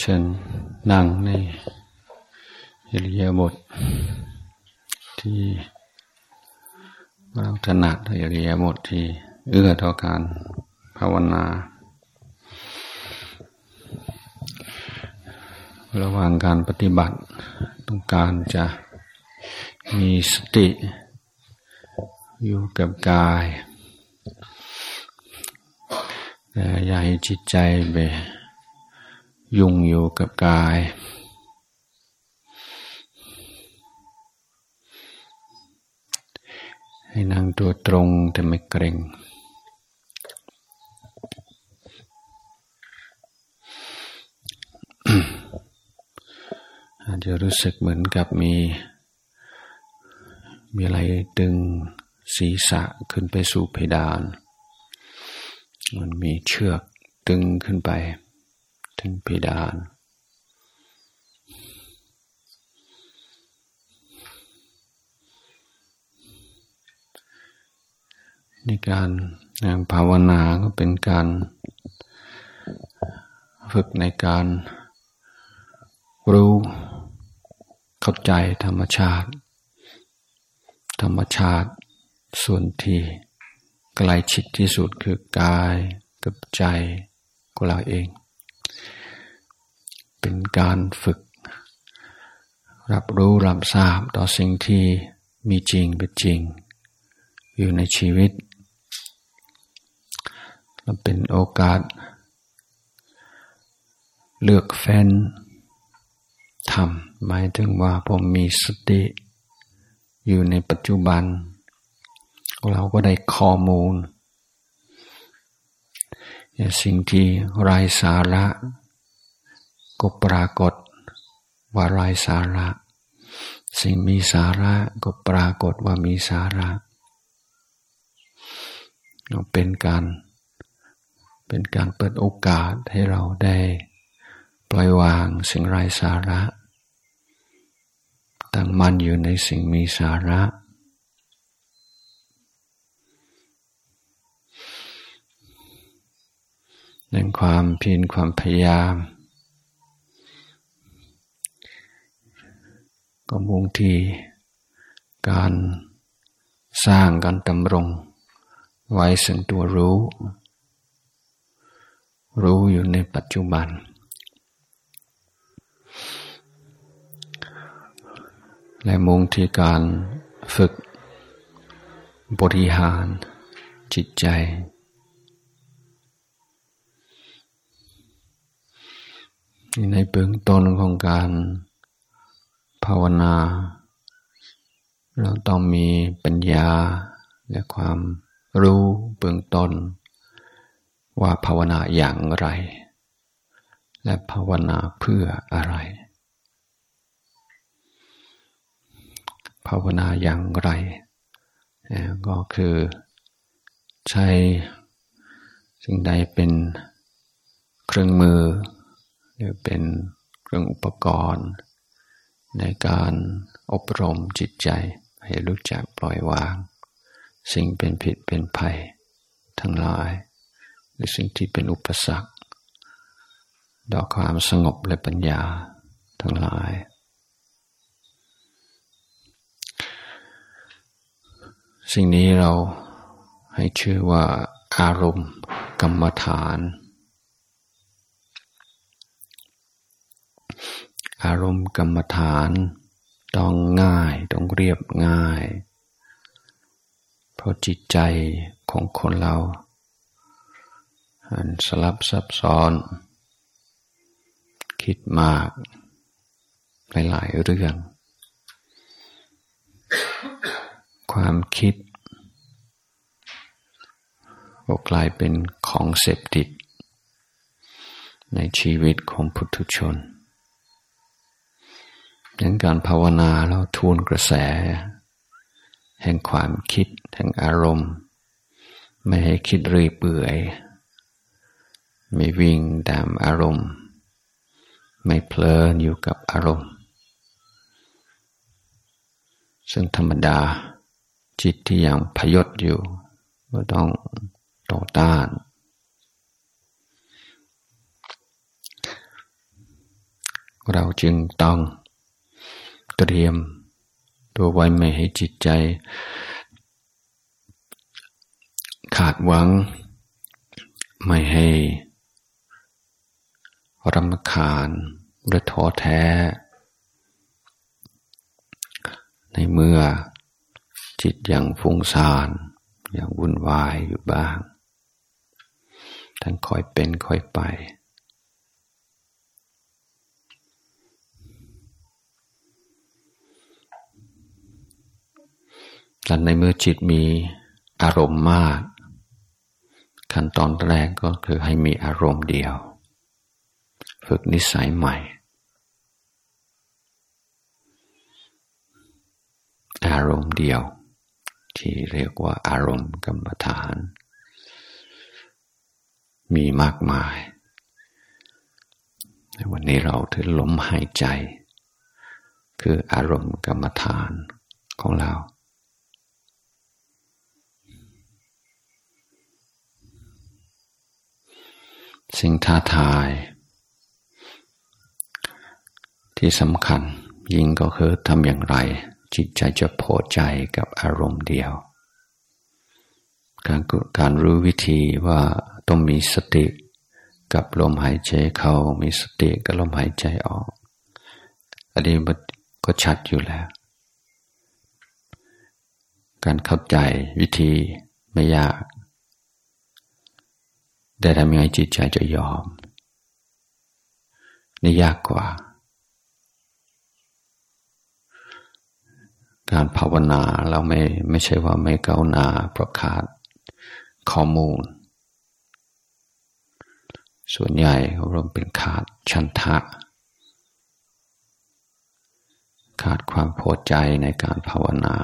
เชิญนั่งในอิริยาบถทที่เราถนัดอิริยาบถทที่เอื้อต่อการภาวนาระหว่างการปฏิบัติต้องการจะมีสติอยู่กับกายแต่อย่าให้จิตใจไป ยุ่งอยู่กับกาย ให้นั่งตัวตรงแต่ไม่เกร็งอาจจะรู้สึกเหมือนกับมี มีอะไรดึงศีรษะขึ้นไปสู่เพดาน มันมีเชือกดึงขึ้นไป ถึงเพดาน ในการภาวนาก็เป็นการฝึกในการรู้เข้าใจธรรมชาติ ธรรมชาติส่วนที่ใกล้ชิดที่สุดคือกายกับใจของเราเอง เป็นการฝึก รับรู้รับทราบต่อสิ่งที่มีจริงเป็นจริง อยู่ในชีวิตและเป็นโอกาส เลือกแฟนทำหมายถึงว่าผมมีสติ อยู่ในปัจจุบัน เราก็ได้ข้อมูล สิ่งที่ไร้สาระ ก็ปรากฏว่าไร้สาระ สิ่งมีสาระก็ปรากฏว่ามีสาระ เป็นการเป็นการเปิดโอกาสให้เราได้ปล่อยวางสิ่งไร้สาระ ตั้งมั่นอยู่ในสิ่งมีสาระ ในความเพียรความพยายาม ก็มุ่งที่การสร้างการดำรง ไว้ซึ่งตัวรู้ รู้อยู่ในปัจจุบัน และมุงที่การฝึกบริหารจิตใจในเบื้องต้นของการ ภาวนา เราต้องมีปัญญาและความรู้เบื้องต้น ว่าภาวนาอย่างไร และภาวนาเพื่ออะไร ภาวนาอย่างไร ก็คือใช้สิ่งใดเป็นเครื่องมือ หรือเป็นเครื่องอุปกรณ์ ในการอบรมจิตใจ ให้รู้จักปล่อยวาง สิ่งเป็นผิดเป็นภัย ทั้งหลาย หรือสิ่งที่เป็นอุปสรรคดอกความสงบและปัญญาทั้งหลาย สิ่งนี้เราให้ชื่อว่าอารมณ์กรรมฐาน อารมณ์กรรมฐาน ต้องง่ายต้องเรียบง่าย เพราะจิตใจของคนเราสลับซับซ้อน คิดมากหลายๆเรื่อง ความคิดก็กลายเป็นของเสพติด ในชีวิตของพุทุชน ดังการภาวนาเราทวนกระแส แห่งความคิดแห่งอารมณ์ ไม่ให้คิดเรื่อยเปื่อย ไม่วิ่งตามอารมณ์ ไม่เพลินอยู่กับอารมณ์ ซึ่งธรรมดาจิตที่ยังพยศอยู่ ก็ต้องต่อต้าน เราจึงต้อง เตรียม ตัวไว้ไม่ให้จิตใจ ขาดหวัง ไม่ให้รำคาญหรือท้อแท้ ในเมื่อจิตยังฟุ้งซ่านยังวุ่นวายอยู่บ้างทั้งคอยเป็นคอยไป และในเมื่อจิตมีอารมณ์มาก ขั้นตอนแรกก็คือให้มีอารมณ์เดียว ฝึกนิสัยใหม่ อารมณ์เดียว ที่เรียกว่าอารมณ์กรรมฐาน มีมากมายในวันนี้เราถือลมหายใจ คืออารมณ์กรรมฐานของเรา สิ่งท้าทาย ที่สำคัญยิ่งก็คือทำอย่างไร จิตใจจะพอใจกับอารมณ์เดียว การการรู้วิธีว่าต้องมีสติกับลมหายใจเข้ามีสติกับลมหายใจออกอันนี้มันก็ชัดอยู่แล้ว การเข้าใจวิธีไม่ยาก แต่ทำยังไงจิตใจจะยอม นี่ยากกว่า การภาวนาเราไม่ไม่ใช่ว่าไม่ก้าวหน้าเพราะขาดข้อมูล ส่วนใหญ่เราเป็นขาดชันทะ ขาดความพอใจในการภาวนา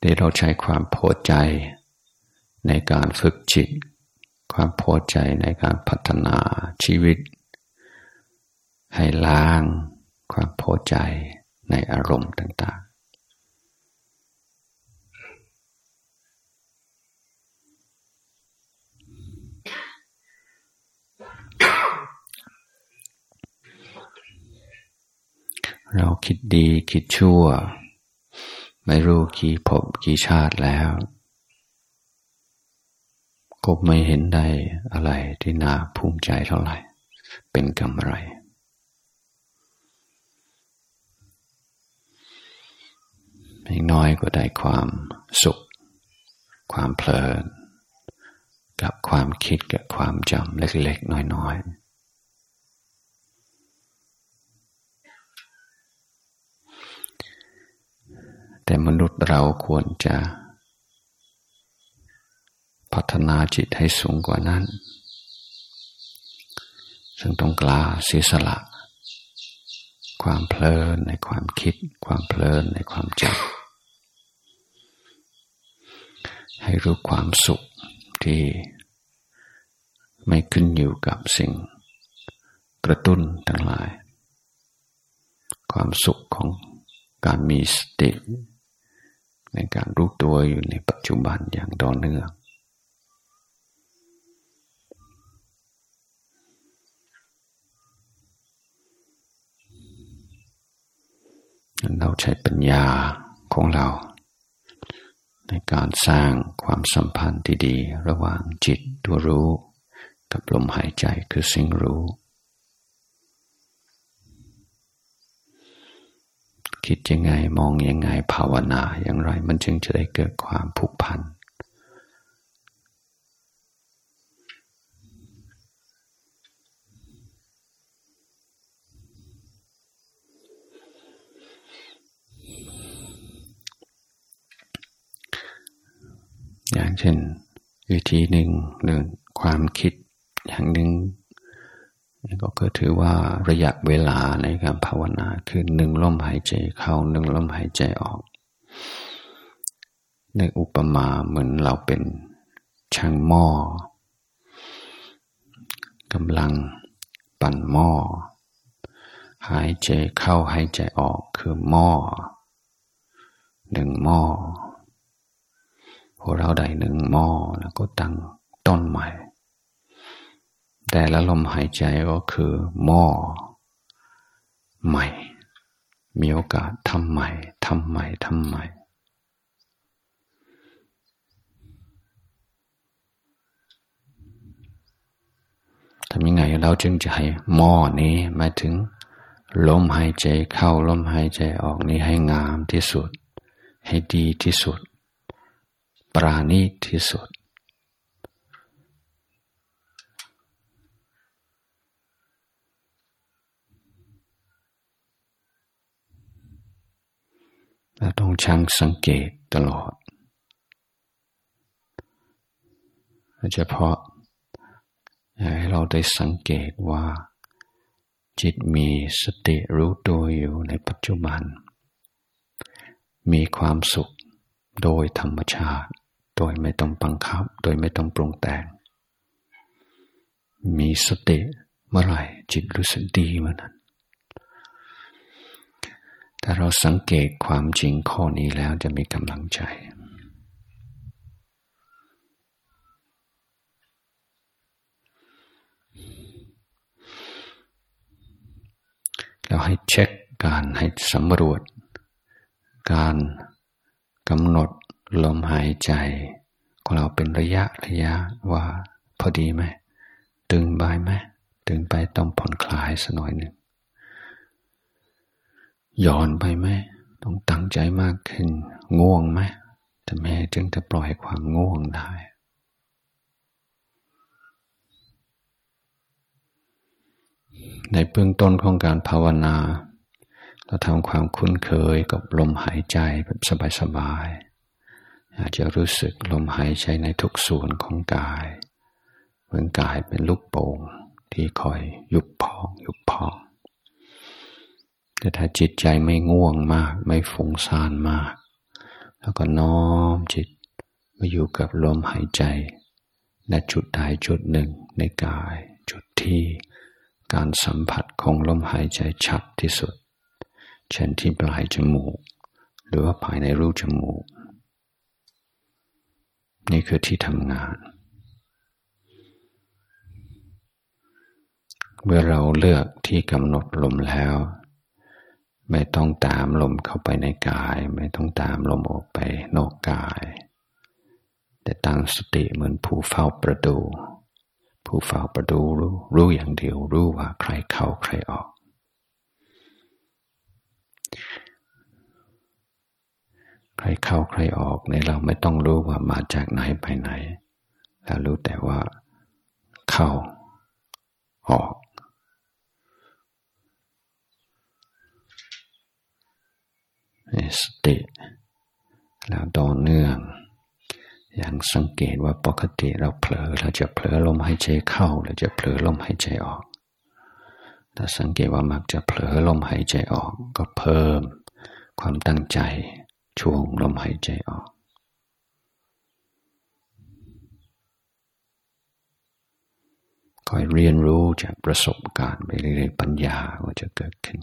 ที่เราใช้ความพอใจ ในการฝึกจิต ความพอใจในการพัฒนาชีวิต ให้ล้างความพอใจในอารมณ์ต่าง ๆ เราคิดดีคิดชั่ว ไม่รู้กี่พบกี่ชาติแล้ว ก็ไม่เห็นได้อะไรที่น่าภูมิใจเท่าไหร่ เป็นกำไร ไม่น้อยก็ได้ความสุข ความเพลิน กับความคิดกับความจำเล็กๆ น้อยๆแต่มนุษย์เราควรจะ พัฒนาจิตให้สูงกว่านั้น ซึ่งต้องกล้าเสียสละ ความเพลินในความคิด ความเพลินในความจำให้รู้ความสุขที่ไม่ขึ้นอยู่กับสิ่งกระตุ้นทั้งหลาย ความสุขของการมีสติ ในการรู้ตัวอยู่ในปัจจุบันอย่างต่อเนื่อง เราใช้ปัญญาของเรา ในการสร้างความสัมพันธ์ที่ดีระหว่างจิตตัวรู้ กับลมหายใจคือสิ่งรู้ คิดยังไงมองยังไงภาวนาอย่างไร มันจึงจะได้เกิดความผูกพัน เช่นวิธีหนึ่งหรือความคิดอย่างหนึ่งก็คือถือว่าระยะเวลาในการภาวนาคือหนึ่งลมหายใจเข้าหนึ่งลมหายใจออก ในอุปมาเหมือนเราเป็นช่างหม้อกำลังปั่นหม้อหายใจเข้าหายใจออกคือหม้อหนึ่งหม้อ พอเราได้หนึ่งหม้อแล้วก็ตั้งต้นใหม่ แต่ละลมหายใจก็คือหม้อใหม่ มีโอกาสทำใหม่ทำใหม่ทำใหม่ ทำยังไงเราจึงจะให้หม้อนี้มาถึงลมหายใจเข้าลมหายใจออกนี้ให้งามที่สุด ให้ดีที่สุด ปราณีตที่สุดเราต้องช่างสังเกตตลอดโดยเฉพาะให้เราได้สังเกตว่า จิตมีสติรู้ตัวอยู่ในปัจจุบัน มีความสุขโดยธรรมชาติ โดยไม่ต้องบังคับ โดยไม่ต้องปรุงแต่ง มีสติเมื่อไหร่จิตรู้สึกดีเมื่อนั้น ถ้าเราสังเกตความจริงข้อนี้แล้วจะมีกำลังใจเราให้เช็คการให้สำรวจ การกำหนด ลมหายใจของเราเป็นระยะระยะว่าพอดีไหมตึงไปไหมตึงไปต้องผ่อนคลายสักหน่อยหนึ่งย้อนไปไหมต้องตั้งใจมากขึ้น ง่วงไหมแต่แม่จึงจะปล่อยความง่วงได้ในเบื้องต้นของการภาวนา เราทำความคุ้นเคยกับลมหายใจแบบสบายๆ อาจจะรู้สึกลมหายใจในทุกส่วนของกาย เหมือนกายเป็นลูกโป่งที่คอยยุบพองยุบพอง แต่ถ้าจิตใจไม่ง่วงมาก ไม่ฟุ้งซ่านมาก แล้วก็น้อมจิตมาอยู่กับลมหายใจในจุดใดจุดหนึ่งในกาย จุดที่การสัมผัสของลมหายใจชัดที่สุด เช่นที่ปลายจมูก หรือว่าภายในรูจมูก นี่คือที่ทำงาน เมื่อเราเลือกที่กำหนดลมแล้ว ไม่ต้องตามลมเข้าไปในกาย ไม่ต้องตามลมออกไปนอกกาย แต่ตั้งสติเหมือนผู้เฝ้าประตู ผู้เฝ้าประตูรู้รู้อย่างเดียวรู้ว่าใครเข้าใครออก ใครเข้าใครออกในเราไม่ต้องรู้ว่ามาจากไหนไปไหนแล้วรู้แต่ว่าเข้าออก สติแล้วต่อเนื่องอย่างสังเกตว่าปกติเราเผลอเราจะเผลอลมหายใจเข้าเราจะเผลอลมหายใจออกถ้าสังเกตว่ามักจะเผลอลมหายใจออกก็เพิ่มความตั้งใจ ช่วงลมหายใจออก คอยเรียนรู้จากประสบการณ์ไปเรื่อยๆปัญญาก็จะเกิดขึ้น